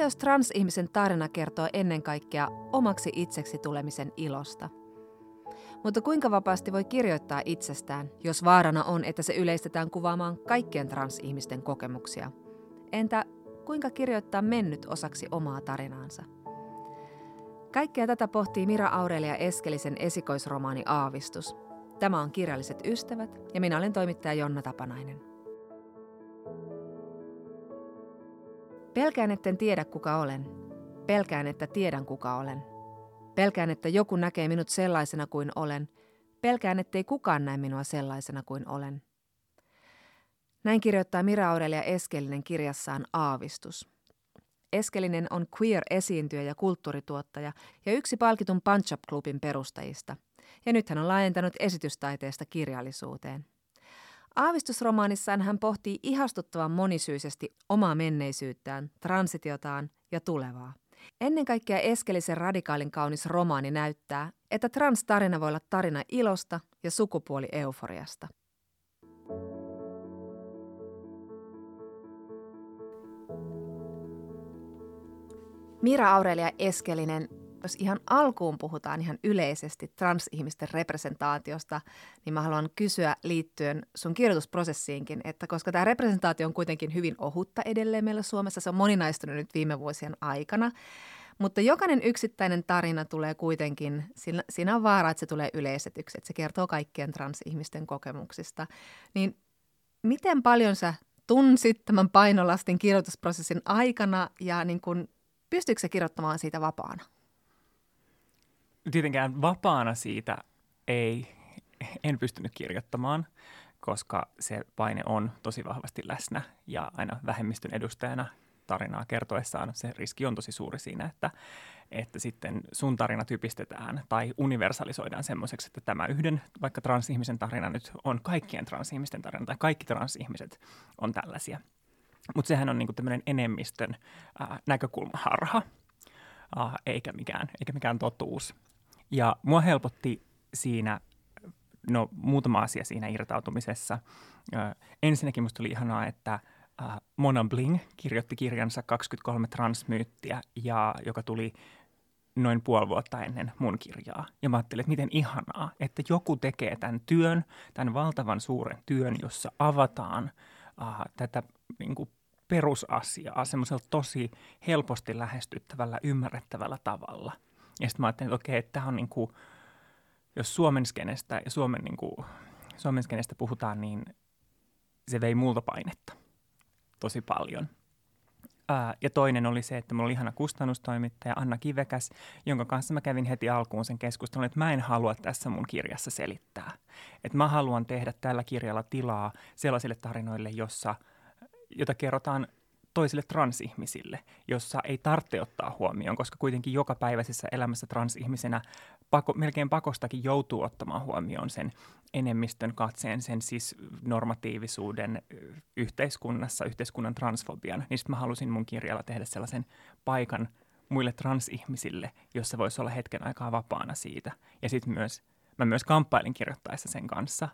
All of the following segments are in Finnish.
Entä jos transihmisen tarina kertoo ennen kaikkea omaksi itseksi tulemisen ilosta? Mutta kuinka vapaasti voi kirjoittaa itsestään, jos vaarana on, että se yleistetään kuvaamaan kaikkien transihmisten kokemuksia? Entä kuinka kirjoittaa mennyt osaksi omaa tarinaansa? Kaikkea tätä pohtii Mira Aurelia Eskelisen esikoisromaani Aavistus. Tämä on Kirjalliset ystävät ja minä olen toimittaja Jonna Tapanainen. Pelkään, etten tiedä kuka olen. Pelkään, että tiedän kuka olen. Pelkään, että joku näkee minut sellaisena kuin olen. Pelkään, ettei kukaan näe minua sellaisena kuin olen. Näin kirjoittaa Mira Aurelia Eskelinen kirjassaan Aavistus. Eskelinen on queer-esiintyjä ja kulttuurituottaja ja yksi palkitun Punch Up-klubin perustajista. Ja nyt hän on laajentanut esitystaiteesta kirjallisuuteen. Aavistusromaanissaan hän pohtii ihastuttavan monisyisesti omaa menneisyyttään, transitiotaan ja tulevaa. Ennen kaikkea Eskelisen radikaalin kaunis romaani näyttää, että trans-tarina voi olla tarina ilosta ja sukupuoli-euforiasta. Mira Aurelia Eskelinen jos ihan alkuun puhutaan ihan yleisesti transihmisten representaatiosta, niin mä haluan kysyä liittyen sun kirjoitusprosessiinkin, että koska tämä representaatio on kuitenkin hyvin ohutta edelleen meillä Suomessa, se on moninaistunut nyt viime vuosien aikana, mutta jokainen yksittäinen tarina tulee kuitenkin, siinä on vaara, että se tulee yleisetyksi, että se kertoo kaikkien transihmisten kokemuksista. Niin miten paljon sä tunsit tämän painolastin kirjoitusprosessin aikana ja niin kun, pystyykö sä kirjoittamaan siitä vapaana? Tietenkään vapaana siitä ei, en pystynyt kirjoittamaan, koska se paine on tosi vahvasti läsnä ja aina vähemmistön edustajana tarinaa kertoessaan se riski on tosi suuri siinä, että, että sitten sun tarina typistetään tai universalisoidaan semmoiseksi, että tämä yhden vaikka transihmisen tarina nyt on kaikkien transihmisten tarina tai kaikki transihmiset on tällaisia. Mutta sehän on niinku tämmöinen enemmistön äh, näkökulmaharha, äh, eikä, mikään, eikä mikään totuus. Ja mua helpotti siinä, no muutama asia siinä irtautumisessa. Ö, ensinnäkin musta oli ihanaa, että äh, Mona Bling kirjoitti kirjansa 23 transmyyttiä, ja, joka tuli noin puoli vuotta ennen mun kirjaa. Ja mä ajattelin, että miten ihanaa, että joku tekee tämän työn, tämän valtavan suuren työn, jossa avataan äh, tätä niin kuin perusasiaa semmoisella tosi helposti lähestyttävällä, ymmärrettävällä tavalla – ja sitten mä ajattelin, että okei, että on niin kuin, jos Suomen skenestä ja Suomen, niin kuin, Suomen skenestä puhutaan, niin se vei multa painetta tosi paljon. Ää, ja toinen oli se, että mulla oli ihana kustannustoimittaja Anna Kivekäs, jonka kanssa mä kävin heti alkuun sen keskustelun, että mä en halua tässä mun kirjassa selittää. Että mä haluan tehdä tällä kirjalla tilaa sellaisille tarinoille, jossa, jota kerrotaan toisille transihmisille, jossa ei tarvitse ottaa huomioon, koska kuitenkin joka päiväisessä elämässä transihmisenä pako, melkein pakostakin joutuu ottamaan huomioon sen enemmistön katseen, sen siis normatiivisuuden yhteiskunnassa, yhteiskunnan transfobian. Niin sitten mä halusin mun kirjalla tehdä sellaisen paikan muille transihmisille, jossa voisi olla hetken aikaa vapaana siitä. Ja sitten myös mä myös kamppailin kirjoittaessa sen kanssa,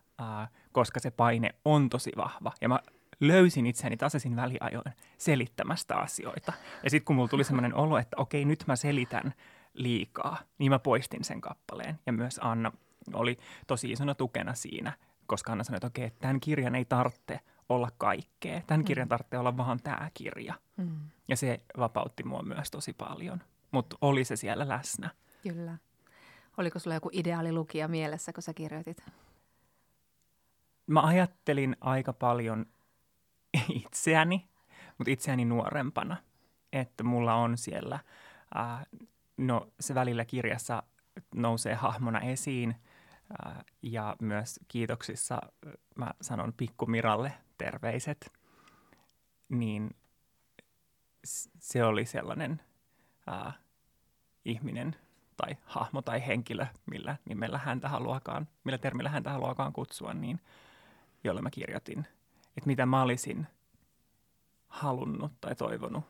koska se paine on tosi vahva. Ja mä löysin itseni tasaisin väliajoin selittämästä asioita. Ja sitten kun mulla tuli sellainen olo, että okei, nyt mä selitän liikaa, niin mä poistin sen kappaleen. Ja myös Anna oli tosi isona tukena siinä, koska Anna sanoi, että okei, tämän kirjan ei tarvitse olla kaikkea. Tämän mm. kirjan tarvitsee olla vaan tämä kirja. Mm. Ja se vapautti mua myös tosi paljon. Mutta oli se siellä läsnä. Kyllä. Oliko sulla joku ideaali lukija mielessä, kun sä kirjoitit? Mä ajattelin aika paljon itseäni, mutta itseäni nuorempana. Että mulla on siellä, äh, no se välillä kirjassa nousee hahmona esiin äh, ja myös kiitoksissa äh, mä sanon Pikku Miralle terveiset, niin se oli sellainen äh, ihminen tai hahmo tai henkilö, millä nimellä häntä haluakaan, millä termillä häntä haluakaan kutsua, niin jolle mä kirjoitin – että mitä mä olisin halunnut tai toivonut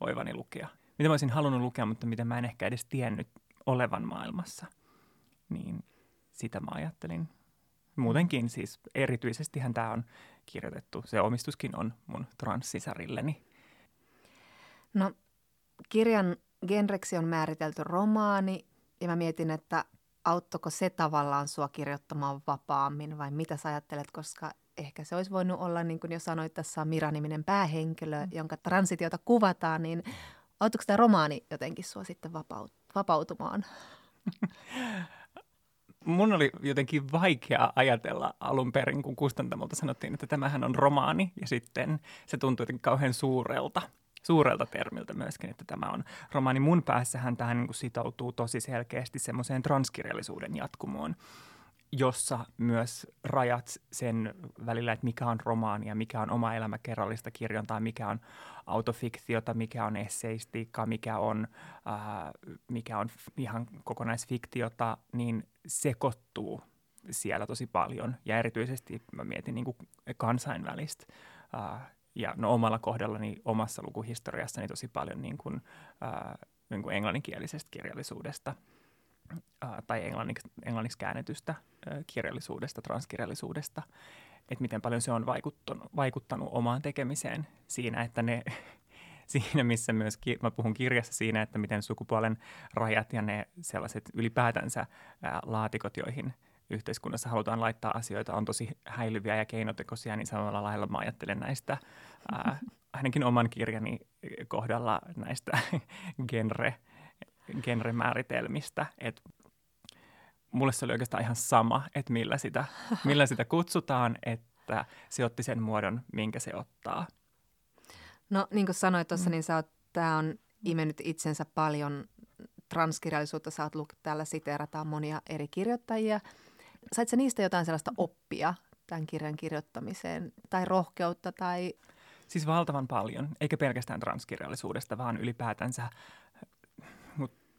voivani lukea. Mitä mä olisin halunnut lukea, mutta mitä mä en ehkä edes tiennyt olevan maailmassa. Niin sitä mä ajattelin. Muutenkin siis erityisestihän tämä on kirjoitettu. Se omistuskin on mun transsisarilleni. No kirjan genreksi on määritelty romaani ja mä mietin, että auttoko se tavallaan sua kirjoittamaan vapaammin vai mitä sä ajattelet, koska ehkä se olisi voinut olla, niin kuin jo sanoit, tässä on Mira-niminen päähenkilö, mm. jonka transitiota kuvataan, niin auttaako tämä romaani jotenkin sua sitten vapaut- vapautumaan? Mun oli jotenkin vaikea ajatella alun perin, kun kustantamolta sanottiin, että tämähän on romaani, ja sitten se tuntui jotenkin kauhean suurelta suurelta termiltä myöskin, että tämä on romaani. Mun päässähän tähän niin kuin sitoutuu tosi selkeästi semmoiseen transkirjallisuuden jatkumoon, jossa myös rajat sen välillä, että mikä on romaania, mikä on oma elämä kerrallista kirjontaa, mikä on autofiktiota, mikä on esseistiikkaa, mikä on, äh, mikä on ihan kokonaisfiktiota, niin sekoittuu siellä tosi paljon. Ja erityisesti mä mietin niin kuin kansainvälistä äh, ja no omalla kohdallani omassa lukuhistoriassani tosi paljon niin kuin, ää, niin kuin englanninkielisestä kirjallisuudesta tai englanniksi, englanniksi käännetystä ää, kirjallisuudesta, transkirjallisuudesta, että miten paljon se on vaikuttanut, vaikuttanut omaan tekemiseen siinä, että ne siinä, missä myös ki- mä puhun kirjassa siinä, että miten sukupuolen rajat ja ne sellaiset ylipäätänsä ää, laatikot, joihin – yhteiskunnassa halutaan laittaa asioita, on tosi häilyviä ja keinotekoisia, niin samalla lailla mä ajattelen näistä ää, ainakin oman kirjani kohdalla näistä genre, genremääritelmistä, että mulle se oli oikeastaan ihan sama, että millä sitä, millä sitä kutsutaan, että se otti sen muodon, minkä se ottaa. No niin kuin sanoit tuossa, mm. niin tämä on imennyt itsensä paljon transkirjallisuutta. Sä oot lukenut, täällä siteerataan monia eri kirjoittajia – Sait sä niistä jotain sellaista oppia tämän kirjan kirjoittamiseen tai rohkeutta tai... Siis valtavan paljon, eikä pelkästään transkirjallisuudesta, vaan ylipäätänsä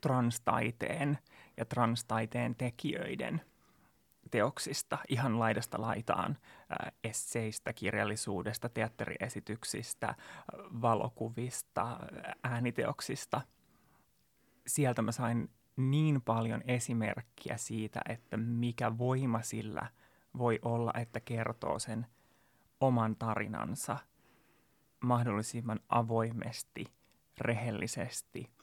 transtaiteen ja transtaiteen tekijöiden teoksista ihan laidasta laitaan, äh, esseistä, kirjallisuudesta, teatteriesityksistä, valokuvista, ääniteoksista. Sieltä mä sain niin paljon esimerkkiä siitä, että mikä voima sillä voi olla, että kertoo sen oman tarinansa mahdollisimman avoimesti, rehellisesti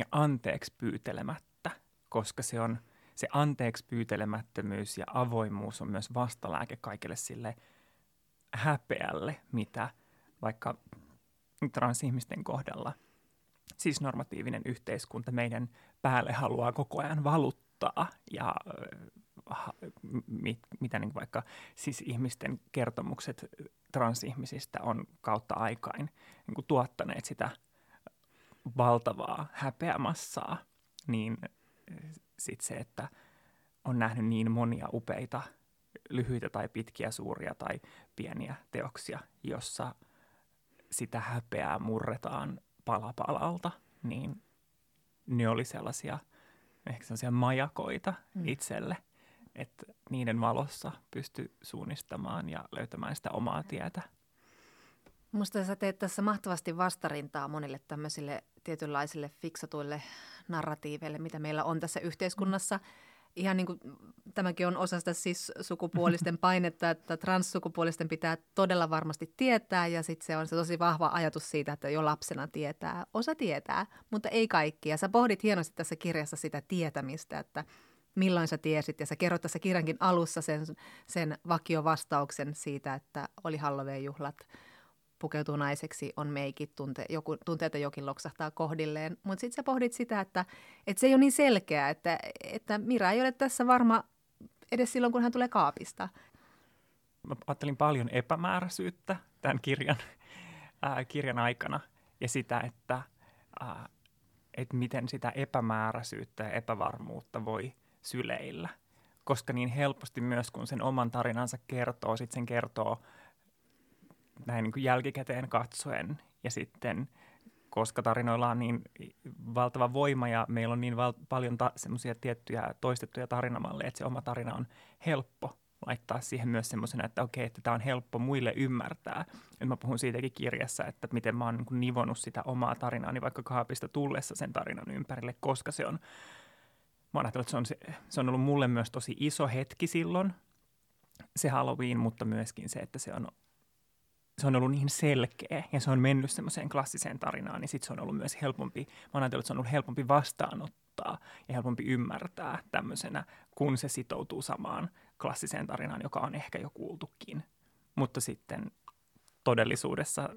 ja anteeksi pyytelemättä, koska se on se anteeksi pyytelemättömyys ja avoimuus on myös vastalääke kaikille sille häpeälle, mitä vaikka transihmisten kohdalla – siis normatiivinen yhteiskunta meidän päälle haluaa koko ajan valuttaa ja äh, mit, mitä niin vaikka siis ihmisten kertomukset transihmisistä on kautta aikain niin tuottaneet sitä valtavaa häpeämassaa, niin äh, sitten se, että on nähnyt niin monia upeita lyhyitä tai pitkiä, suuria tai pieniä teoksia, jossa sitä häpeää murretaan pala palalta, niin ne oli sellaisia ehkä sellaisia majakoita mm. itselle, että niiden valossa pysty suunnistamaan ja löytämään sitä omaa tietä. Musta sä teet tässä mahtavasti vastarintaa monille tämmöisille tietynlaisille fiksatuille narratiiveille, mitä meillä on tässä yhteiskunnassa. Mm ihan niin kuin, tämäkin on osa sitä siis sukupuolisten painetta, että transsukupuolisten pitää todella varmasti tietää ja sitten se on se tosi vahva ajatus siitä, että jo lapsena tietää. Osa tietää, mutta ei kaikki. Ja sä pohdit hienosti tässä kirjassa sitä tietämistä, että milloin sä tiesit ja sä kerrot tässä kirjankin alussa sen, sen vakiovastauksen siitä, että oli Halloween-juhlat – pukeutuu naiseksi, on meikit, tunte, joku, tunteita jokin loksahtaa kohdilleen. Mutta sitten sä pohdit sitä, että, että se ei ole niin selkeää, että, että Mira ei ole tässä varma edes silloin, kun hän tulee kaapista. Mä ajattelin paljon epämääräisyyttä tämän kirjan, ää, kirjan aikana ja sitä, että, ää, että miten sitä epämääräisyyttä ja epävarmuutta voi syleillä. Koska niin helposti myös, kun sen oman tarinansa kertoo, sitten sen kertoo – näin niin kuin jälkikäteen katsoen ja sitten koska tarinoilla on niin valtava voima ja meillä on niin val- paljon ta- semmoisia tiettyjä toistettuja tarinamalleja, että se oma tarina on helppo laittaa siihen myös semmoisena, että okei, että tämä on helppo muille ymmärtää. Et mä puhun siitäkin kirjassa, että miten mä oon niin nivonut sitä omaa tarinaani vaikka kaapista tullessa sen tarinan ympärille, koska se on, mä oon että se on, se, se on ollut mulle myös tosi iso hetki silloin, se Halloween, mutta myöskin se, että se on se on ollut niin selkeä ja se on mennyt semmoiseen klassiseen tarinaan, niin sitten se on ollut myös helpompi, mä oon että se on ollut helpompi vastaanottaa ja helpompi ymmärtää tämmöisenä, kun se sitoutuu samaan klassiseen tarinaan, joka on ehkä jo kuultukin. Mutta sitten todellisuudessa,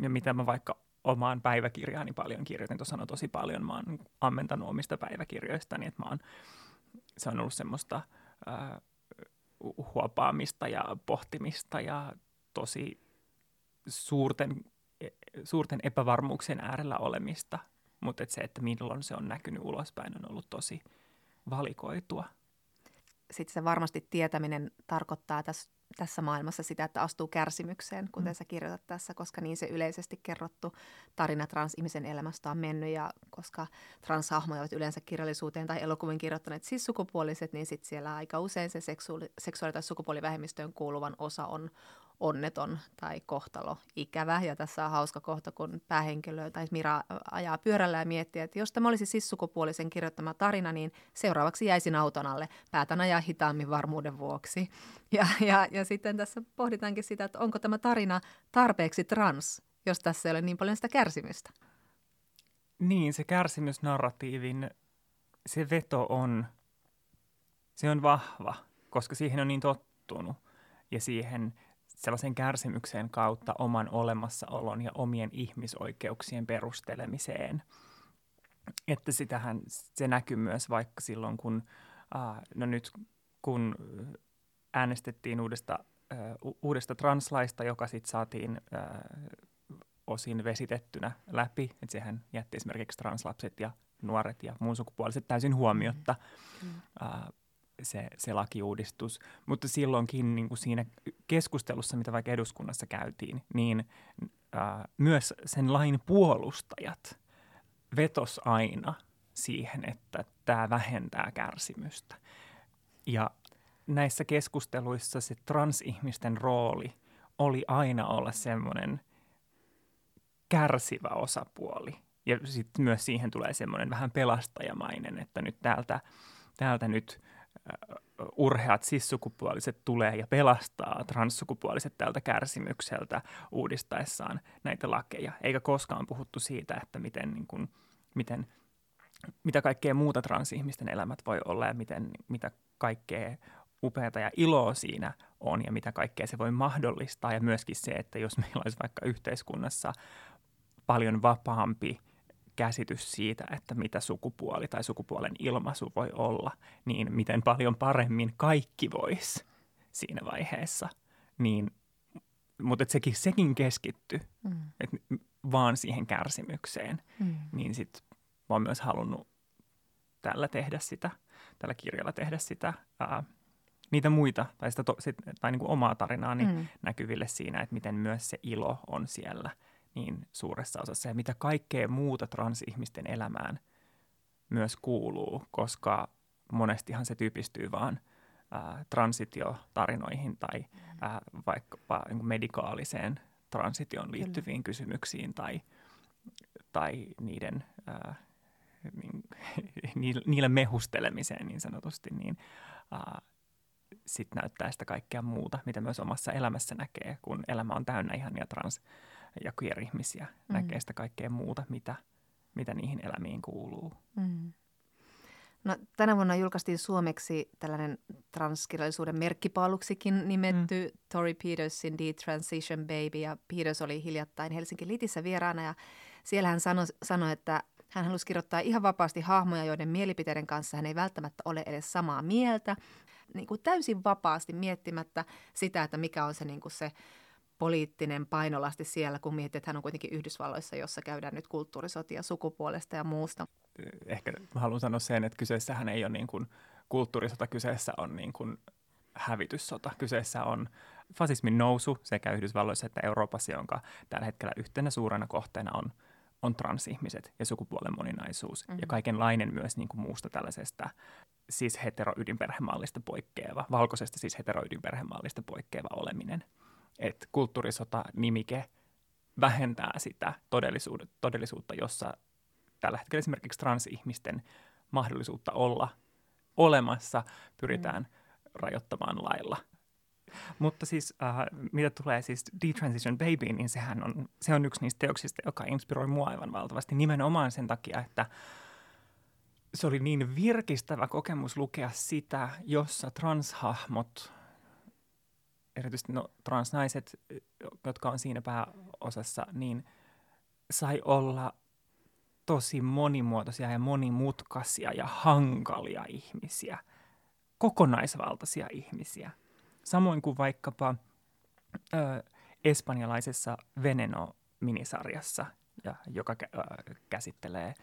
ja mitä mä vaikka omaan päiväkirjaani paljon kirjoitin, tuossa on tosi paljon, mä oon ammentanut omista päiväkirjoistani, että mä oon, se on ollut semmoista ää, huopaamista ja pohtimista ja tosi suurten, suurten epävarmuuksien äärellä olemista, mutta et se, että milloin se on näkynyt ulospäin, on ollut tosi valikoitua. Sitten se varmasti tietäminen tarkoittaa tässä, tässä maailmassa sitä, että astuu kärsimykseen, kuten mm. sä kirjoitat tässä, koska niin se yleisesti kerrottu tarina transihmisen elämästä on mennyt ja koska transhahmoja ovat yleensä kirjallisuuteen tai elokuviin kirjoittaneet siis sukupuoliset, niin sitten siellä aika usein se seksuaali- seksuaali- tai sukupuolivähemmistöön kuuluvan osa on, onneton tai kohtalo ikävä. Ja tässä on hauska kohta, kun päähenkilö tai Mira ajaa pyörällä ja miettii, että jos tämä olisi siis sukupuolisen kirjoittama tarina, niin seuraavaksi jäisin auton alle. Päätän ajaa hitaammin varmuuden vuoksi. Ja, ja, ja sitten tässä pohditaankin sitä, että onko tämä tarina tarpeeksi trans, jos tässä ei ole niin paljon sitä kärsimystä. Niin, se kärsimysnarratiivin, se veto on, se on vahva, koska siihen on niin tottunut ja siihen sellaisen kärsimyksen kautta oman olemassaolon ja omien ihmisoikeuksien perustelemiseen. Että sitähän se näkyy myös vaikka silloin, kun, äh, no nyt kun äänestettiin uudesta, äh, uudesta translaista, joka sitten saatiin äh, osin vesitettynä läpi, että sehän jätti esimerkiksi translapset ja nuoret ja muun sukupuoliset täysin huomiotta. Mm. Äh, se, se lakiuudistus. Mutta silloinkin niin kuin siinä keskustelussa, mitä vaikka eduskunnassa käytiin, niin ää, myös sen lain puolustajat vetos aina siihen, että tämä vähentää kärsimystä. Ja näissä keskusteluissa se transihmisten rooli oli aina olla semmoinen kärsivä osapuoli. Ja sitten myös siihen tulee semmoinen vähän pelastajamainen, että nyt täältä, täältä nyt urheat sissukupuoliset tulee ja pelastaa transsukupuoliset tältä kärsimykseltä uudistaessaan näitä lakeja. Eikä koskaan puhuttu siitä, että miten, niin kuin, miten, mitä kaikkea muuta transihmisten elämät voi olla ja miten, mitä kaikkea upeata ja iloa siinä on ja mitä kaikkea se voi mahdollistaa. Ja myöskin se, että jos meillä olisi vaikka yhteiskunnassa paljon vapaampi – käsitys siitä, että mitä sukupuoli tai sukupuolen ilmaisu voi olla, niin miten paljon paremmin kaikki vois siinä vaiheessa. Niin, mutta sekin, sekin keskitty mm. et vaan siihen kärsimykseen, mm. niin sitten mä oon myös halunnut tällä tehdä sitä, tällä kirjalla tehdä sitä, ää, niitä muita tai, sitä to, sit, tai niin kuin omaa tarinaani mm. näkyville siinä, että miten myös se ilo on siellä – niin suuressa osassa ja mitä kaikkea muuta transihmisten elämään myös kuuluu, koska monestihan se tyypistyy vaan ää, transitiotarinoihin tai ää, vaikkapa niin medikaaliseen transitioon liittyviin Kyllä. kysymyksiin tai, tai niiden, ää, niin, niille mehustelemiseen niin sanotusti, niin sitten näyttää sitä kaikkea muuta, mitä myös omassa elämässä näkee, kun elämä on täynnä ihan ja trans ja queer-ihmisiä mm. näkee sitä kaikkea muuta, mitä, mitä niihin elämiin kuuluu. Mm. No, tänä vuonna julkaistiin suomeksi tällainen transkirjallisuuden merkkipaaluksikin nimetty mm. Tori Petersin Transition Baby. Ja Peters oli hiljattain Helsinki Litissä vieraana ja siellä hän sanoi, sano, että hän halusi kirjoittaa ihan vapaasti hahmoja, joiden mielipiteiden kanssa hän ei välttämättä ole edes samaa mieltä. Niin kuin täysin vapaasti miettimättä sitä, että mikä on se, niin kuin se poliittinen painolasti siellä, kun miettii, että hän on kuitenkin Yhdysvalloissa, jossa käydään nyt kulttuurisotia sukupuolesta ja muusta. Ehkä mä haluan sanoa sen, että kyseessähän ei ole niin kuin kulttuurisota, kyseessä on niin kuin hävityssota. Kyseessä on fasismin nousu sekä Yhdysvalloissa että Euroopassa, jonka tällä hetkellä yhtenä suurena kohteena on, on transihmiset ja sukupuolen moninaisuus. Mm-hmm. Ja kaikenlainen myös niin kuin muusta tällaisesta siis heteroydinperhemallista poikkeava, valkoisesta siis heteroydinperhemallista poikkeava oleminen että kulttuurisota-nimike vähentää sitä todellisuutta, jossa tällä hetkellä esimerkiksi transihmisten mahdollisuutta olla olemassa pyritään mm. rajoittamaan lailla. Mutta siis äh, mitä tulee siis Detransition Baby, niin sehän on, se on yksi niistä teoksista, joka inspiroi mua aivan valtavasti nimenomaan sen takia, että se oli niin virkistävä kokemus lukea sitä, jossa transhahmot, erityisesti no, transnaiset, jotka on siinä pääosassa, niin sai olla tosi monimuotoisia ja monimutkaisia ja hankalia ihmisiä, kokonaisvaltaisia ihmisiä. Samoin kuin vaikkapa ö, espanjalaisessa Veneno-minisarjassa, ja, joka ö, käsittelee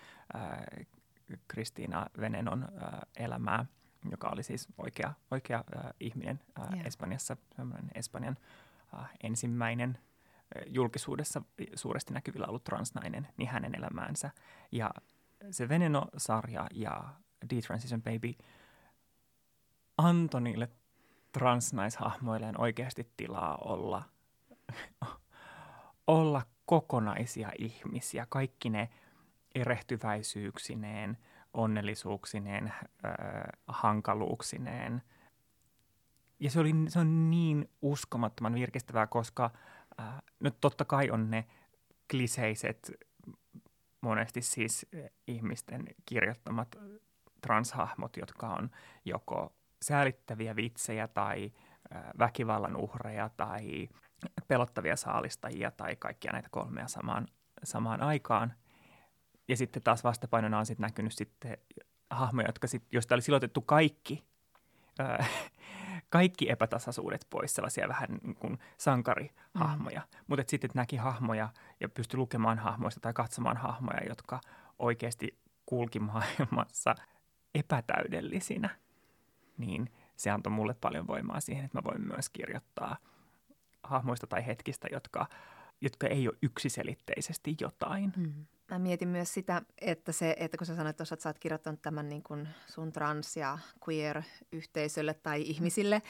Kristiina Venenon ö, elämää, joka oli siis oikea, oikea ö, ihminen ö, yeah. Espanjassa, Espanjan ö, ensimmäinen julkisuudessa suuresti näkyvillä ollut transnainen, niin hänen elämäänsä. Ja se Veneno-sarja ja Detransition Baby antoi niille transnaishahmoilleen oikeasti tilaa olla, olla kokonaisia ihmisiä. Kaikki ne erehtyväisyyksineen, onnellisuuksineen, äh, hankaluuksineen. Ja se, oli, se on niin uskomattoman virkistävää, koska – äh, nyt totta kai on ne kliseiset, monesti siis eh, ihmisten kirjoittamat transhahmot, jotka on joko säälittäviä vitsejä tai äh, väkivallan uhreja tai pelottavia saalistajia tai kaikkia näitä kolmea samaan, samaan aikaan. Ja sitten taas vastapainona on sitten näkynyt sitten hahmoja, jotka sit, joista oli silotettu kaikki äh, kaikki epätasaisuudet pois, sellaisia vähän niin kuin sankarihahmoja. Mm. Mutta sitten näki hahmoja ja pystyi lukemaan hahmoista tai katsomaan hahmoja, jotka oikeasti kulki maailmassa epätäydellisinä, niin se antoi mulle paljon voimaa siihen, että mä voin myös kirjoittaa hahmoista tai hetkistä, jotka, jotka ei ole yksiselitteisesti jotain. Mm. Mä mietin myös sitä, että, se, että kun sä sanoit tuossa, että sä oot kirjoittanut tämän niin kuin sun trans- ja queer-yhteisölle tai ihmisille,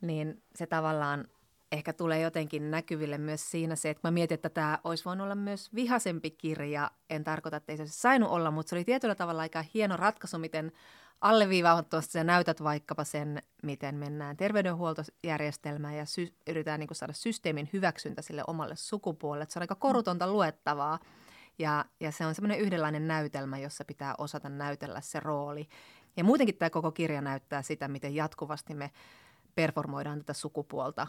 niin se tavallaan ehkä tulee jotenkin näkyville myös siinä se, että mä mietin, että tämä olisi voinut olla myös vihasempi kirja. En tarkoita, että ei se olisi saanut olla, mutta se oli tietyllä tavalla aika hieno ratkaisu, miten alleviivautuvasti sä näytät vaikkapa sen, miten mennään terveydenhuoltojärjestelmään ja sy- yritetään niin saada systeemin hyväksyntä sille omalle sukupuolelle. Se on aika korutonta luettavaa. Ja, ja se on semmoinen yhdenlainen näytelmä, jossa pitää osata näytellä se rooli. Ja muutenkin tämä koko kirja näyttää sitä, miten jatkuvasti me performoidaan tätä sukupuolta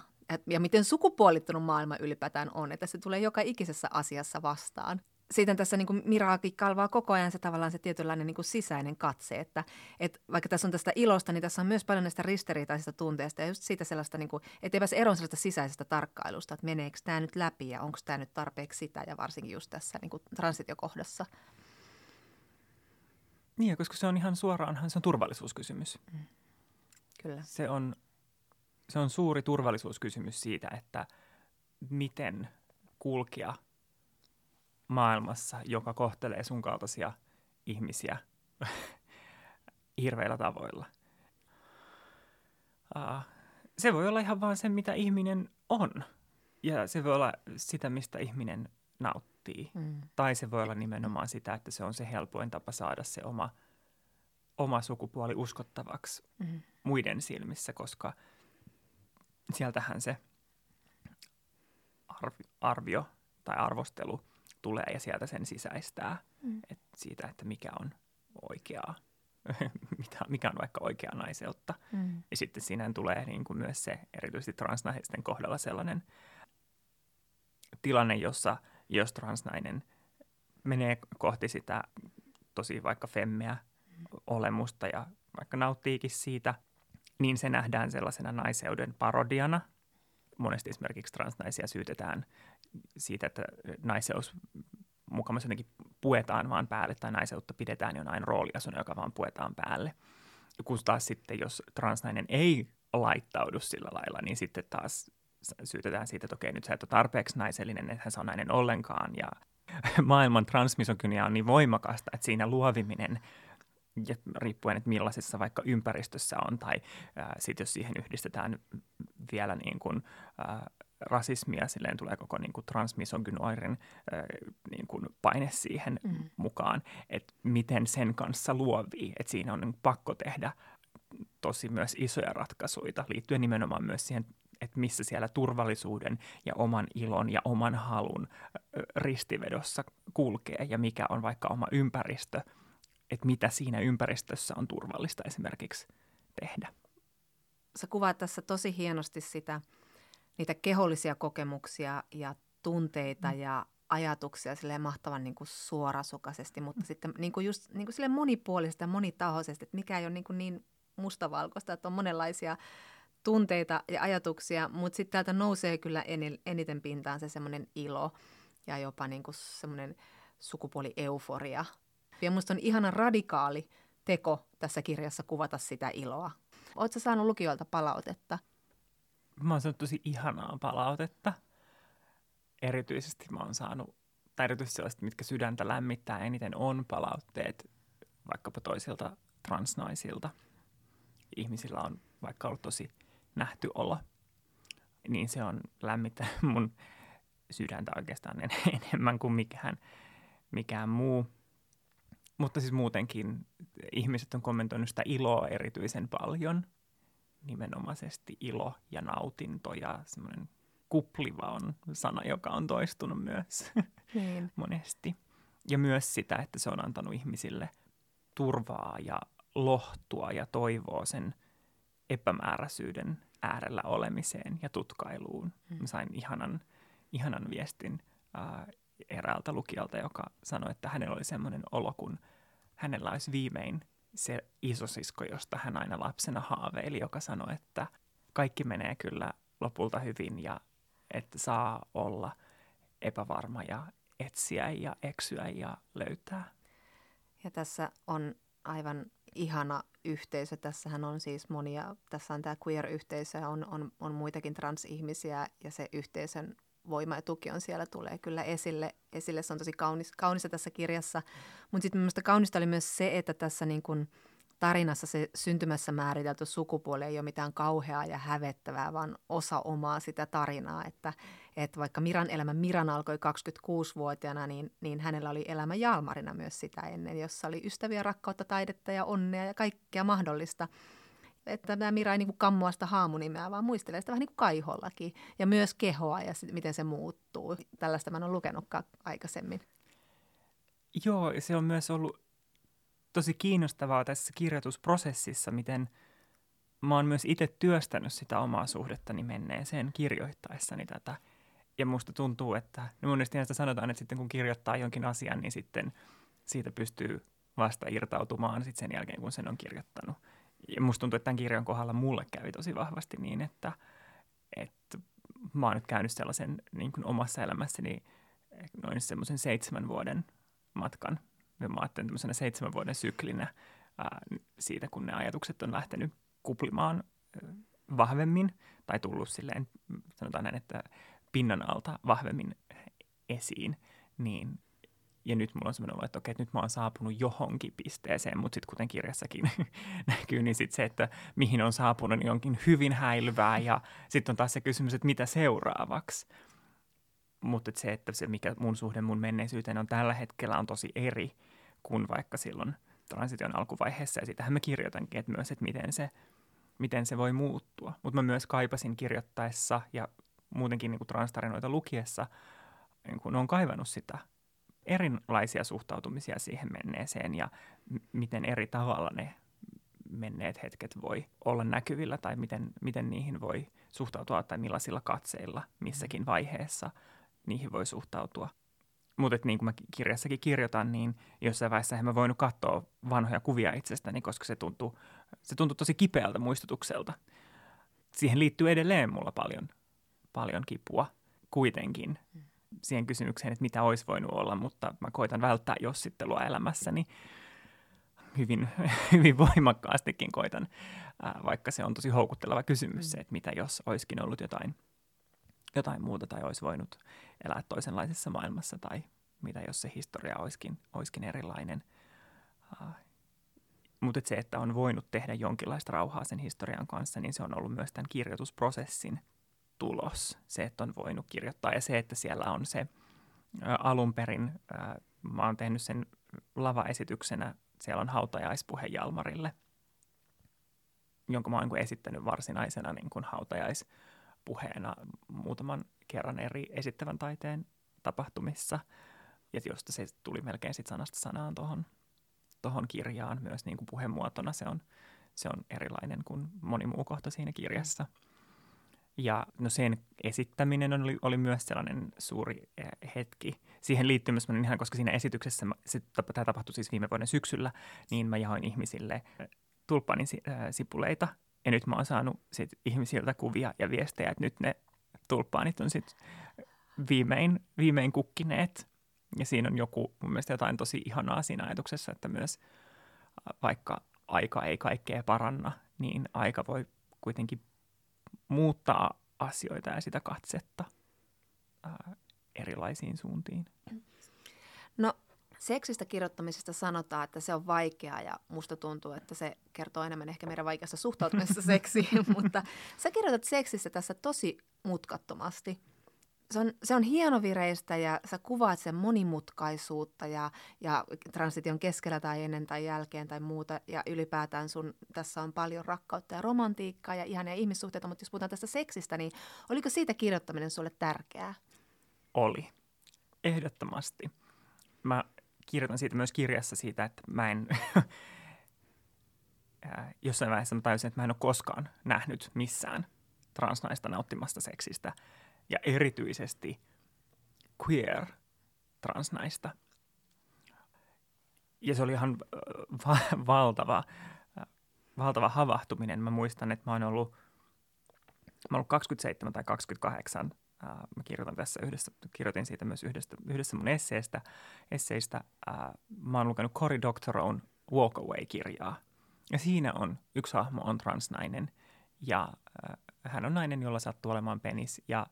ja miten sukupuolittunut maailma ylipäätään on, että se tulee joka ikisessä asiassa vastaan siitä tässä niin Miraakin kalvaa koko ajan se tavallaan se tietynlainen niin sisäinen katse, että, että vaikka tässä on tästä ilosta, niin tässä on myös paljon näistä ristiriitaisista tunteista ja just siitä sellaista, niin kuin, että ei pääse eroon sellaista sisäisestä tarkkailusta, että meneekö tämä nyt läpi ja onko tämä nyt tarpeeksi sitä ja varsinkin just tässä niin kuin transitiokohdassa. Niin, koska se on ihan suoraanhan, se on turvallisuuskysymys. Mm. Kyllä. Se on, se on suuri turvallisuuskysymys siitä, että miten kulkia – maailmassa, joka kohtelee sun kaltaisia ihmisiä hirveillä tavoilla. Uh, se voi olla ihan vaan se, mitä ihminen on. Ja se voi olla sitä, mistä ihminen nauttii. Mm. Tai se voi olla nimenomaan sitä, että se on se helpoin tapa saada se oma, oma sukupuoli uskottavaksi mm. muiden silmissä, koska sieltähän se arvi, arvio tai arvostelu – tulee ja sieltä sen sisäistää mm. et siitä, että mikä on oikeaa, mikä on vaikka oikea naiseutta. Mm. Ja sitten siinä tulee niin kuin myös se erityisesti transnaisten kohdalla sellainen tilanne, jossa jos transnainen menee kohti sitä tosi vaikka femmeä mm. olemusta ja vaikka nauttiikin siitä, niin se nähdään sellaisena naiseuden parodiana. Monesti esimerkiksi transnaisia syytetään siitä, että naiseus mukamassa jotenkin puetaan vaan päälle tai naiseutta pidetään jonain rooliasuna, joka vaan puetaan päälle. Kun taas sitten, jos transnainen ei laittaudu sillä lailla, niin sitten taas syytetään siitä, että okei, nyt sä et ole tarpeeksi naisellinen, että hän saa nainen ollenkaan. Ja maailman transmisokynia on niin voimakasta, että siinä luoviminen ja riippuen, että millaisessa vaikka ympäristössä on, tai sitten jos siihen yhdistetään vielä niin kuin, äh, rasismia, silleen tulee koko niin kuin transmisogynoirin äh, niin kuin paine siihen mm. mukaan, että miten sen kanssa luovii, että siinä on niin pakko tehdä tosi myös isoja ratkaisuja liittyen nimenomaan myös siihen että missä siellä turvallisuuden ja oman ilon ja oman halun ristivedossa kulkee ja mikä on vaikka oma ympäristö, että mitä siinä ympäristössä on turvallista esimerkiksi tehdä. Sä kuvaat tässä tosi hienosti sitä, niitä kehollisia kokemuksia ja tunteita mm. ja ajatuksia silleen mahtavan niin kuin suorasukaisesti, mutta mm. sitten niin kuin just niin kuin silleen monipuolisesti ja monitahoisesti, että mikä ei ole niin, kuin niin mustavalkoista, että on monenlaisia tunteita ja ajatuksia, mutta sitten täältä nousee kyllä eniten pintaan se semmoinen ilo ja jopa niin kuin semmoinen sukupuoli-euforia. Ja musta on ihana radikaali teko tässä kirjassa kuvata sitä iloa. Oletko saanut lukijoilta palautetta? Mä oon saanut tosi ihanaa palautetta. Erityisesti mä oon saanut, tai erityisesti sellaiset, mitkä sydäntä lämmittää eniten, on palautteet vaikkapa toisilta transnaisilta. Ihmisillä on vaikka ollut tosi nähty olo, niin se on lämmittää mun sydäntä oikeastaan enemmän kuin mikään, mikään muu. Mutta siis muutenkin ihmiset on kommentoinut sitä iloa erityisen paljon. Nimenomaisesti ilo ja nautinto ja semmoinen kupliva on sana, joka on toistunut myös niin. monesti. Ja myös sitä, että se on antanut ihmisille turvaa ja lohtua ja toivoa sen epämääräisyyden äärellä olemiseen ja tutkailuun. Mm. Mä sain ihanan, ihanan viestin äh, eräältä lukijalta, joka sanoi, että hänellä oli semmoinen olo, kun hänellä olisi viimein se isosisko, josta hän aina lapsena haaveili, joka sanoi, että kaikki menee kyllä lopulta hyvin ja että saa olla epävarma ja etsiä ja eksyä ja löytää. Ja tässä on aivan ihana yhteisö. Tässähän on siis monia, tässä on tämä queer-yhteisö ja on, on, on muitakin transihmisiä ja se yhteisön voima ja tuki on siellä, tulee kyllä esille. esille. Se on tosi kaunis, kaunista tässä kirjassa. Mutta sitten minusta kaunista oli myös se, että tässä niin kun tarinassa se syntymässä määritelty sukupuoli ei ole mitään kauheaa ja hävettävää, vaan osa omaa sitä tarinaa. Että, että vaikka Miran elämä Miran alkoi 26-vuotiaana, niin, niin hänellä oli elämä Jalmarina myös sitä ennen, jossa oli ystäviä, rakkautta, taidetta ja onnea ja kaikkea mahdollista – että tämä Mira ei niin kammoa sitä haamunimeä, vaan muistelee sitä vähän niin kuin kaihollakin. Ja myös kehoa ja sit, miten se muuttuu. Tällaista mä en ole lukenutkaan aikaisemmin. Joo, se on myös ollut tosi kiinnostavaa tässä kirjoitusprosessissa, miten mä oon myös itse työstänyt sitä omaa suhdettani menneeseen kirjoittaessani tätä. Ja musta tuntuu, että no monesti sitä sanotaan, että sitten kun kirjoittaa jonkin asian, niin sitten siitä pystyy vasta irtautumaan sitten sen jälkeen, kun sen on kirjoittanut – ja musta tuntuu, että tämän kirjan kohdalla mulle kävi tosi vahvasti niin, että, että mä oon nyt käynyt sellaisen niin kuin omassa elämässäni noin semmoisen seitsemän vuoden matkan. Ja mä ajattelen tämmöisenä seitsemän vuoden syklinä ää, siitä, kun ne ajatukset on lähtenyt kuplimaan vahvemmin tai tullut silleen, sanotaan näin, että pinnan alta vahvemmin esiin, niin ja nyt mulla on sellainen olo, että okei, että nyt mä oon saapunut johonkin pisteeseen, mutta sitten kuten kirjassakin näkyy, niin sitten se, että mihin on saapunut, niin onkin hyvin häilyvää ja sitten on taas se kysymys, että mitä seuraavaksi. Mutta et se, että se mikä mun suhde mun menneisyyteen on tällä hetkellä on tosi eri kuin vaikka silloin transition alkuvaiheessa ja sitähän mä kirjoitankin, että myös, että miten se, miten se voi muuttua. Mutta mä myös kaipasin kirjoittaessa ja muutenkin niin kuin transtarinoita lukiessa, niin kun on kaivannut sitä – erilaisia suhtautumisia siihen menneeseen ja m- miten eri tavalla ne menneet hetket voi olla näkyvillä tai miten, miten niihin voi suhtautua tai millaisilla katseilla missäkin vaiheessa niihin voi suhtautua. Mutta niin kuin mä kirjassakin kirjoitan, niin jossain vaiheessa en mä voinut katsoa vanhoja kuvia itsestäni, koska se tuntui, se tuntui tosi kipeältä muistutukselta. Siihen liittyy edelleen mulla paljon, paljon kipua kuitenkin. Mm siihen kysymykseen, että mitä olisi voinut olla, mutta mä koitan välttää jossittelua elämässäni hyvin, hyvin voimakkaastikin koitan, vaikka se on tosi houkutteleva kysymys se, että mitä jos olisikin ollut jotain, jotain muuta tai olisi voinut elää toisenlaisessa maailmassa tai mitä jos se historia olisikin, olisikin erilainen. Mutta se, että on voinut tehdä jonkinlaista rauhaa sen historian kanssa, niin se on ollut myös tämän kirjoitusprosessin – tulos, se, että on voinut kirjoittaa ja se, että siellä on se ä, alun perin, ä, mä oon tehnyt sen lavaesityksenä, siellä on hautajaispuhe Jalmarille, jonka mä oon niin esittänyt varsinaisena niin kuin hautajais puheena muutaman kerran eri esittävän taiteen tapahtumissa, ja josta se tuli melkein sit sanasta sanaan tuohon tohon kirjaan myös niin kuin puhemuotona. Se on, se on erilainen kuin moni muu kohta siinä kirjassa. Ja no sen esittäminen oli, oli myös sellainen suuri eh, hetki. Siihen liittyy myös ihan, koska siinä esityksessä, se, tämä tapahtui siis viime vuoden syksyllä, niin mä jaoin ihmisille eh, tulppanin eh, sipuleita. Ja nyt mä oon saanut sit ihmisiltä kuvia ja viestejä, että nyt ne tulppaanit on sitten viimein, viimein kukkineet. Ja siinä on joku mun mielestä jotain tosi ihanaa siinä ajatuksessa, että myös vaikka aika ei kaikkea paranna, niin aika voi kuitenkin muuttaa asioita ja sitä katsetta ää, erilaisiin suuntiin. No seksistä kirjoittamisesta sanotaan, että se on vaikeaa ja musta tuntuu, että se kertoo enemmän ehkä meidän vaikeassa suhtautumisessa seksiin, mutta sä kirjoitat seksistä tässä tosi mutkattomasti – se on, se on hienovireistä ja sä kuvaat sen monimutkaisuutta ja, ja transition keskellä tai ennen tai jälkeen tai muuta. Ja ylipäätään sun, tässä on paljon rakkautta ja romantiikkaa ja ihania ihmissuhteita, mutta jos puhutaan tästä seksistä, niin oliko siitä kirjoittaminen sulle tärkeää? Oli. Ehdottomasti. Mä kirjoitan siitä myös kirjassa siitä, että mä en... jossain vaiheessa mä tajusin, että mä en ole koskaan nähnyt missään transnaista nauttimasta seksistä – ja erityisesti queer transnaista. Ja se oli ihan äh, va- valtava, äh, valtava havahtuminen. Mä muistan, että mä oon ollut, mä ollut 27 tai 28. Äh, mä kirjoitan tässä yhdessä, kirjoitin siitä myös yhdessä, yhdessä mun esseestä, esseistä. Mä oon lukenut Cory Doctorow'n Walk Away-kirjaa. Ja siinä on, yksi hahmo on transnainen ja hän on nainen, jolla sattuu olemaan penis. Ja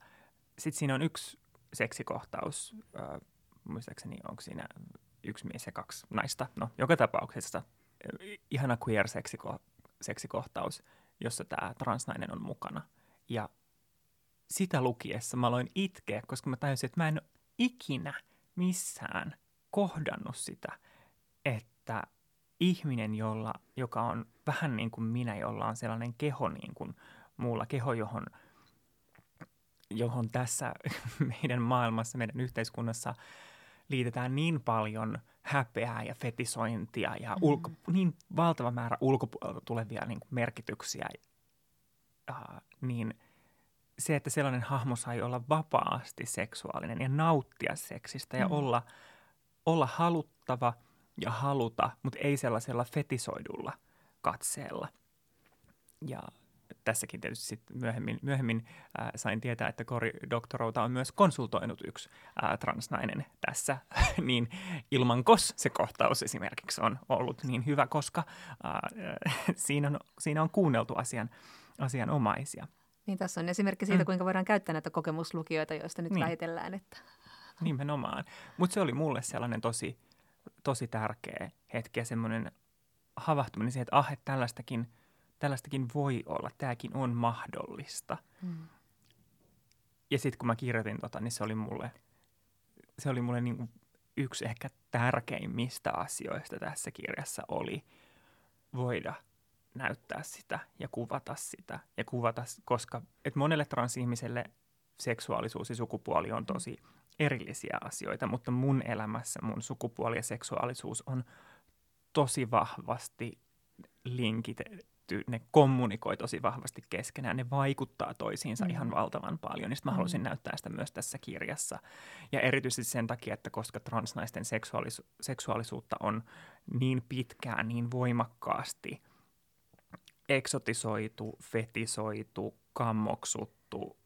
sitten siinä on yksi seksikohtaus, äh, muistaakseni onko siinä yksi mies ja kaksi naista. No, joka tapauksessa ihana queer seksiko- seksikohtaus, jossa tämä transnainen on mukana. Ja sitä lukiessa mä aloin itkeä, koska mä tajusin, että mä en ole ikinä missään kohdannut sitä, että ihminen, jolla, joka on vähän niin kuin minä, jolla on sellainen keho niin kuin muulla, keho, johon – johon tässä meidän maailmassa, meidän yhteiskunnassa liitetään niin paljon häpeää ja fetisointia ja mm. ulko, niin valtava määrä ulkopuolelta tulevia niin kuin merkityksiä, uh, niin se, että sellainen hahmo sai olla vapaasti seksuaalinen ja nauttia seksistä ja mm. olla, olla haluttava ja haluta, mutta ei sellaisella fetisoidulla katseella. Ja tässäkin tietysti sit myöhemmin, myöhemmin äh, sain tietää, että Cory Doctorowta on myös konsultoinut yksi äh, transnainen tässä, niin ilman kos se kohtaus esimerkiksi on ollut niin hyvä, koska äh, siinä, on, siinä on kuunneltu asian, asianomaisia. Niin tässä on esimerkki siitä, mm. kuinka voidaan käyttää näitä kokemuslukijoita, joista nyt niin. väitellään. Että... Nimenomaan. Mutta se oli mulle sellainen tosi, tosi tärkeä hetki ja semmoinen havahtuminen siihen, että ah, että tällaistakin – tällaistakin voi olla, tämäkin on mahdollista. Mm. Ja sitten kun mä kirjoitin tota, niin se oli mulle, se oli mulle niin yksi ehkä tärkeimmistä asioista tässä kirjassa oli voida näyttää sitä ja kuvata sitä. Ja kuvata, koska et monelle transihmiselle seksuaalisuus ja sukupuoli on tosi erillisiä asioita, mutta mun elämässä mun sukupuoli ja seksuaalisuus on tosi vahvasti linkit, liittyy, ne kommunikoi tosi vahvasti keskenään, ne vaikuttaa toisiinsa mm. ihan valtavan paljon. Niin mä mm. halusin näyttää sitä myös tässä kirjassa. Ja erityisesti sen takia, että koska transnaisten seksuaalis- seksuaalisuutta on niin pitkään, niin voimakkaasti eksotisoitu, fetisoitu, kammoksuttu,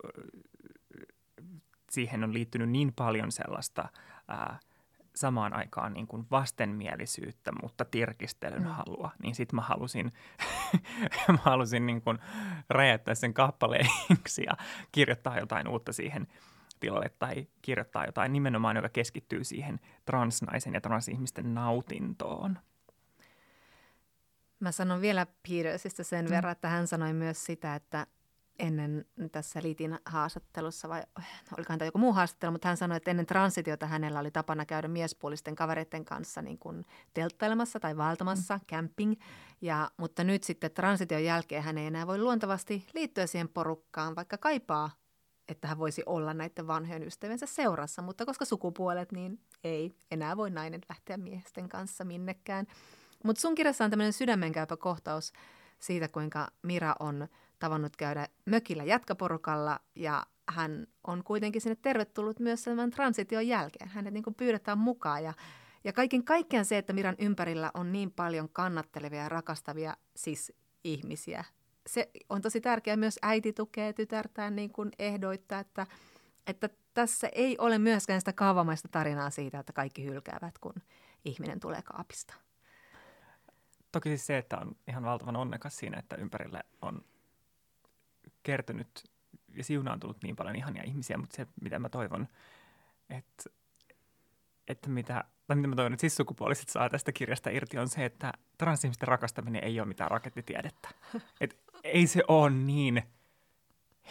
siihen on liittynyt niin paljon sellaista ää, samaan aikaan niin kuin vastenmielisyyttä, mutta tirkistelyn mm. halua, niin sitten mä halusin, mä halusin niin kuin räjäyttää sen kappaleiksi ja kirjoittaa jotain uutta siihen tilalle tai kirjoittaa jotain nimenomaan, joka keskittyy siihen transnaisen ja transihmisten nautintoon. Mä sanon vielä Petersista sen mm. verran, että hän sanoi myös sitä, että ennen tässä Liitin haastattelussa, vai olikohan tämä joku muu haastattelu, mutta hän sanoi, että ennen transitiota hänellä oli tapana käydä miespuolisten kavereiden kanssa niin kuin telttailemassa tai vaeltamassa, mm. camping. Ja, mutta nyt sitten transition jälkeen hän ei enää voi luontavasti liittyä siihen porukkaan, vaikka kaipaa, että hän voisi olla näiden vanhojen ystäviensä seurassa, mutta koska sukupuolet, niin ei enää voi nainen lähteä miesten kanssa minnekään. Mutta sun kirjassa on tämmöinen sydämenkäypä kohtaus siitä, kuinka Mira on – tavannut käydä mökillä jatkaporukalla ja hän on kuitenkin sinne tervetullut myös tämän transition jälkeen. Hänet niin kuin pyydetään mukaan ja, ja kaiken kaikkiaan se, että Miran ympärillä on niin paljon kannattelevia ja rakastavia siis ihmisiä. Se on tosi tärkeää myös äiti tukee tytärtään niin kuin ehdoittaa, että, että tässä ei ole myöskään sitä kaavamaista tarinaa siitä, että kaikki hylkäävät, kun ihminen tulee kaapista. Toki siis se, että on ihan valtavan onnekas siinä, että ympärille on kertynyt ja siunaantunut niin paljon ihania ihmisiä, mutta se, mitä mä toivon, että, että mitä, tai mitä mä toivon, että siis sukupuoliset saa tästä kirjasta irti, on se, että transihmisten rakastaminen ei ole mitään rakettitiedettä. Et ei se ole niin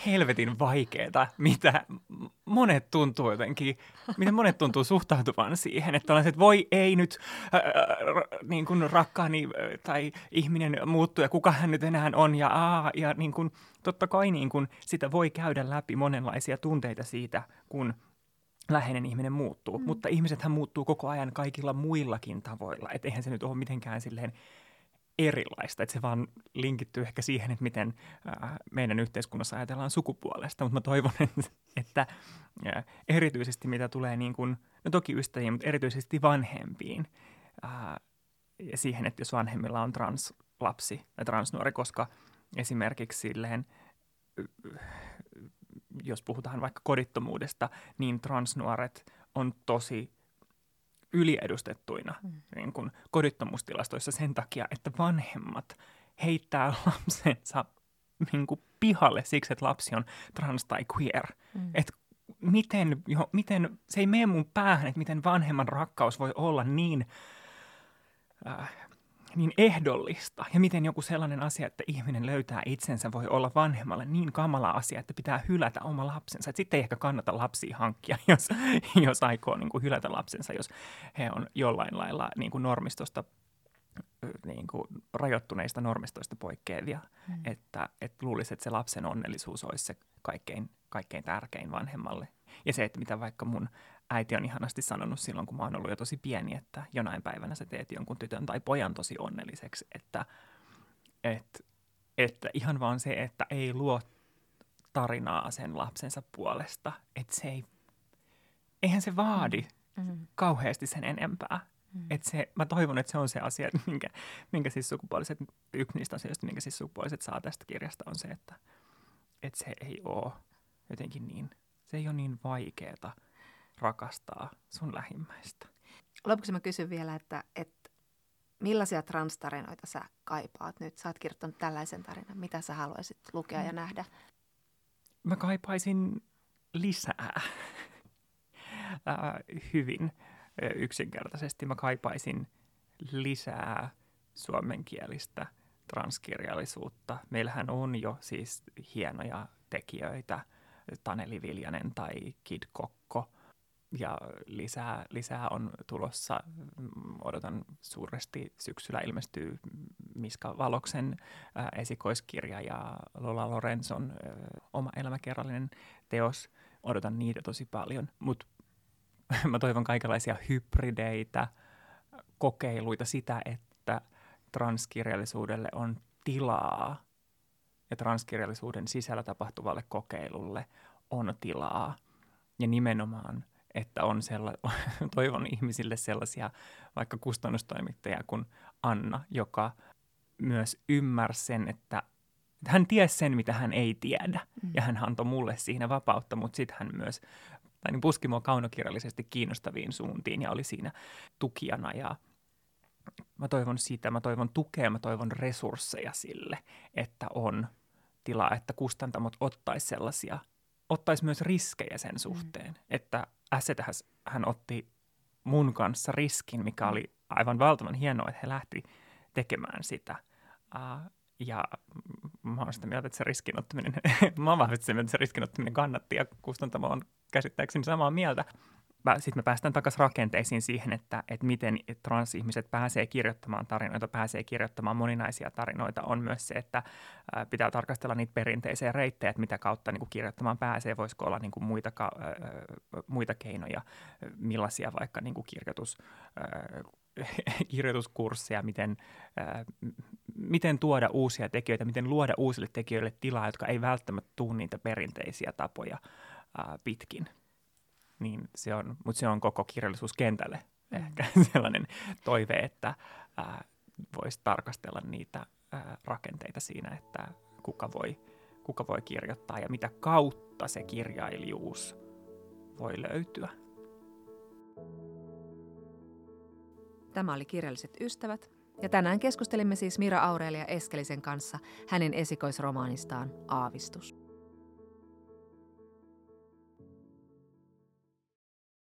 helvetin vaikeaa, mitä monet tuntuu jotenkin, miten monet tuntuu suhtautuvan siihen, että on että voi ei nyt äh, niin kuin rakkaani tai ihminen muuttuu ja kuka hän nyt enää on ja aa, ja niin kuin, totta kai niin kuin sitä voi käydä läpi monenlaisia tunteita siitä, kun läheinen ihminen muuttuu, mm. mutta ihmisethän muuttuu koko ajan kaikilla muillakin tavoilla, että eihän se nyt ole mitenkään silleen erilaista, että se vaan linkittyy ehkä siihen, että miten meidän yhteiskunnassa ajatellaan sukupuolesta, mutta mä toivon, että, erityisesti mitä tulee niin kuin, no toki ystäviin, mutta erityisesti vanhempiin ja siihen, että jos vanhemmilla on translapsi tai transnuori, koska esimerkiksi silleen, jos puhutaan vaikka kodittomuudesta, niin transnuoret on tosi yliedustettuina mm. niin kuin kodittomuustilastoissa sen takia, että vanhemmat heittää lapsensa niin kuin pihalle siksi, että lapsi on trans tai queer. Mm. Et miten, jo, miten, se ei mene mun päähän, että miten vanhemman rakkaus voi olla niin äh, niin ehdollista ja miten joku sellainen asia, että ihminen löytää itsensä, voi olla vanhemmalle niin kamala asia, että pitää hylätä oma lapsensa. Et sitten ei ehkä kannata lapsia hankkia, jos, jos aikoo niin kuin hylätä lapsensa, jos he on jollain lailla niin kuin normistosta niin kuin rajoittuneista normistoista poikkeavia, mm. että, että luulisi, että se lapsen onnellisuus olisi se kaikkein, kaikkein tärkein vanhemmalle. Ja se, että mitä vaikka mun äiti on ihanasti sanonut silloin, kun mä oon ollut jo tosi pieni, että jonain päivänä sä teet jonkun tytön tai pojan tosi onnelliseksi, että, että, että ihan vaan se, että ei luo tarinaa sen lapsensa puolesta, että se ei, eihän se vaadi mm-hmm. kauheasti sen enempää. Mm. Et se, mä toivon, että se on se asia, minkä, minkä siis sukupuoliset, yksi niistä asioista, minkä siis sukupuoliset saa tästä kirjasta, on se, että, että se ei ole jotenkin niin, se ei ole niin vaikeaa rakastaa sun lähimmäistä. Lopuksi mä kysyn vielä, että, että millaisia transtarinoita sä kaipaat nyt? Sä oot kirjoittanut tällaisen tarinan. Mitä sä haluaisit lukea ja mm. nähdä? Mä kaipaisin lisää. äh, hyvin yksinkertaisesti. Mä kaipaisin lisää suomenkielistä transkirjallisuutta. Meillähän on jo siis hienoja tekijöitä, Taneli Viljanen tai Kid Kokko – ja lisää, lisää on tulossa. Odotan suuresti syksyllä ilmestyy Miska Valoksen äh, esikoiskirja ja Lola Lorenzon äh, oma elämäkerrallinen teos. Odotan niitä tosi paljon, mutta mä toivon kaikenlaisia hybrideitä, kokeiluita sitä, että transkirjallisuudelle on tilaa ja transkirjallisuuden sisällä tapahtuvalle kokeilulle on tilaa. Ja nimenomaan – että on sella- toivon ihmisille sellaisia vaikka kustannustoimittajia kuin Anna, joka myös ymmärsi sen, että hän tiesi sen, mitä hän ei tiedä. Mm. Ja hän antoi mulle siinä vapautta, mutta sitten hän myös tai niin puski mua kaunokirjallisesti kiinnostaviin suuntiin ja oli siinä tukijana. Ja mä toivon sitä, mä toivon tukea, mä toivon resursseja sille, että on tilaa, että kustantamot ottaisi sellaisia, ottaisi myös riskejä sen suhteen, mm. että Assetähän hän otti mun kanssa riskin, mikä oli aivan valtavan hienoa, että he lähti tekemään sitä. Uh, ja mä oon sitä mieltä, että se riskinottaminen, mä oon vahvasti sitä mieltä, että se riskinottaminen kannatti ja kustantamo on käsittääkseni samaa mieltä sitten me päästään takaisin rakenteisiin siihen, että, että miten transihmiset pääsee kirjoittamaan tarinoita, pääsee kirjoittamaan moninaisia tarinoita, on myös se, että pitää tarkastella niitä perinteisiä reittejä, että mitä kautta niin kuin kirjoittamaan pääsee, voisiko olla niin kuin muita, muita keinoja, millaisia vaikka niin kuin kirjoitus, kirjoituskursseja, miten, miten tuoda uusia tekijöitä, miten luoda uusille tekijöille tilaa, jotka ei välttämättä tule niitä perinteisiä tapoja pitkin niin se on, mutta se on koko kirjallisuuskentälle mm. ehkä sellainen toive, että voisi tarkastella niitä ää, rakenteita siinä, että kuka voi, kuka voi kirjoittaa ja mitä kautta se kirjailijuus voi löytyä. Tämä oli Kirjalliset ystävät, ja tänään keskustelimme siis Mira Aurelia Eskelisen kanssa hänen esikoisromaanistaan Aavistus.